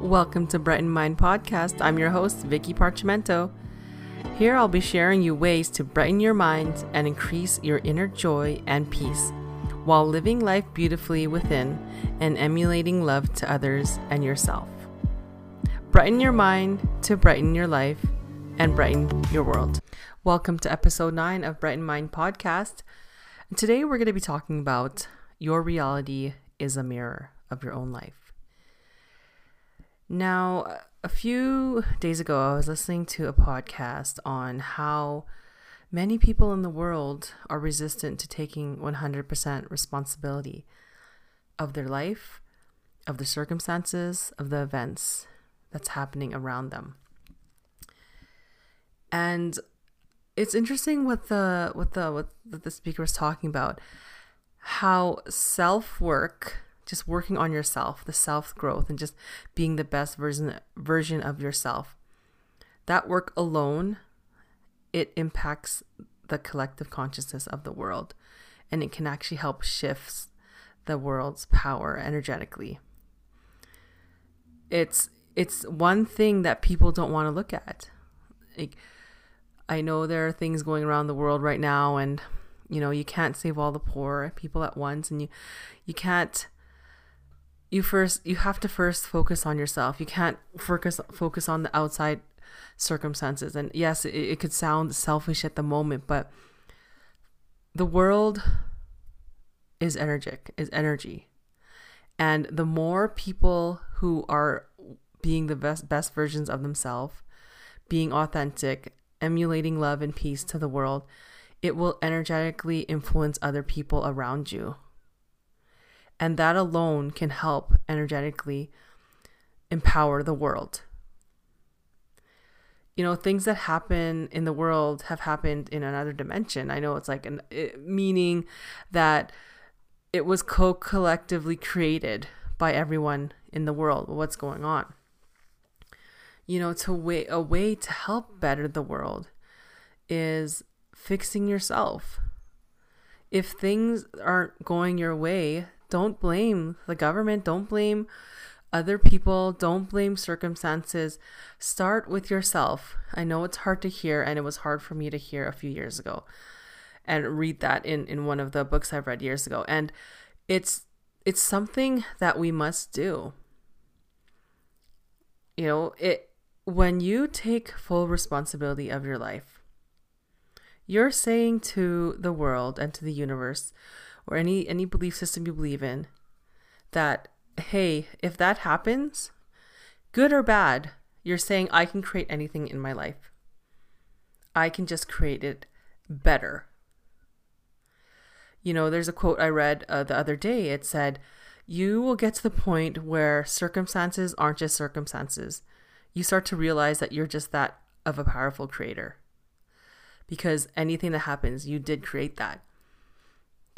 Welcome to Brighten Mind Podcast. I'm your host, Vicky Parchimento. Here I'll be sharing you ways to brighten your mind and increase your inner joy and peace while living life beautifully within and emulating love to others and yourself. Brighten your mind to brighten your life and brighten your world. Welcome to episode 9 of Brighten Mind Podcast. Today we're going to be talking about your reality is a mirror of your own life. Now, a few days ago, I was listening to a podcast on how many people in the world are resistant to taking 100% responsibility of their life, of the circumstances, of the events that's happening around them. And it's interesting what the what the what the speaker was talking about how self work just working on yourself, the self growth, and just being the best version version of yourself. That work alone, it impacts the collective consciousness of the world, and it can actually help shift the world's power energetically. It's it's one thing that people don't want to look at. Like, I know there are things going around the world right now, and you know you can't save all the poor people at once, and you you can't you first you have to first focus on yourself. You can't focus focus on the outside circumstances. And yes, it, it could sound selfish at the moment, but the world is energetic, is energy. And the more people who are being the best best versions of themselves, being authentic, emulating love and peace to the world, it will energetically influence other people around you. And that alone can help energetically empower the world. You know, things that happen in the world have happened in another dimension. I know it's like an it, meaning that it was co collectively created by everyone in the world. What's going on? You know, to way a way to help better the world is fixing yourself. If things aren't going your way, don't blame the government. Don't blame other people. Don't blame circumstances. Start with yourself. I know it's hard to hear, and it was hard for me to hear a few years ago and read that in, in one of the books I've read years ago. And it's it's something that we must do. You know, it when you take full responsibility of your life, you're saying to the world and to the universe, or any any belief system you believe in that hey, if that happens, good or bad, you're saying I can create anything in my life. I can just create it better. You know, there's a quote I read uh, the other day. It said, You will get to the point where circumstances aren't just circumstances. You start to realize that you're just that of a powerful creator. Because anything that happens, you did create that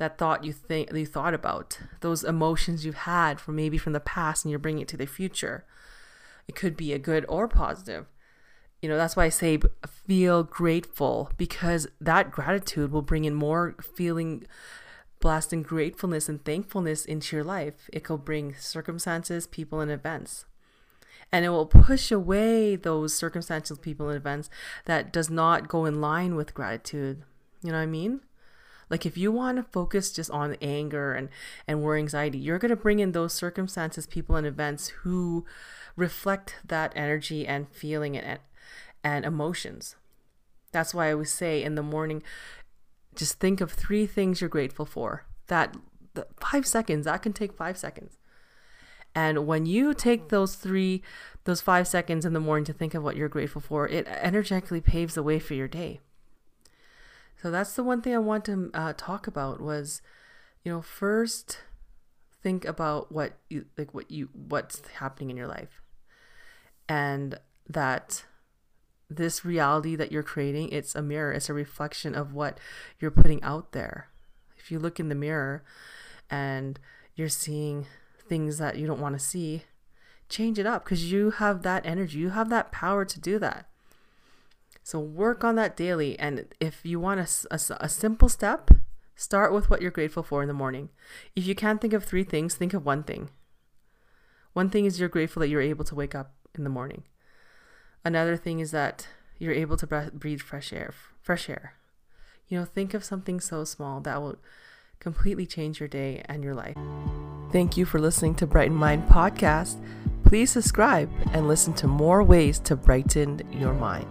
that thought you think you thought about, those emotions you've had from maybe from the past and you're bringing it to the future. It could be a good or positive. You know, that's why I say feel grateful because that gratitude will bring in more feeling and gratefulness and thankfulness into your life. It will bring circumstances, people, and events. And it will push away those circumstances, people, and events that does not go in line with gratitude. You know what I mean? Like if you want to focus just on anger and and worry anxiety, you're going to bring in those circumstances, people and events who reflect that energy and feeling and and emotions. That's why I would say in the morning just think of three things you're grateful for. That 5 seconds, that can take 5 seconds. And when you take those three, those five seconds in the morning to think of what you're grateful for, it energetically paves the way for your day. So that's the one thing I want to uh, talk about was, you know, first think about what you like what you what's happening in your life. And that this reality that you're creating, it's a mirror, it's a reflection of what you're putting out there. If you look in the mirror and you're seeing things that you don't want to see, change it up because you have that energy, you have that power to do that. So work on that daily. And if you want a, a, a, simple step, start with what you're grateful for in the morning. If you can't think of three things, think of one thing. One thing is you're grateful that you're able to wake up in the morning. Another thing is that you're able to breathe fresh air. Fresh air. You know, think of something so small that will completely change your day and your life. Thank you for listening to Brighten Mind podcast. Please subscribe and listen to more ways to brighten your mind.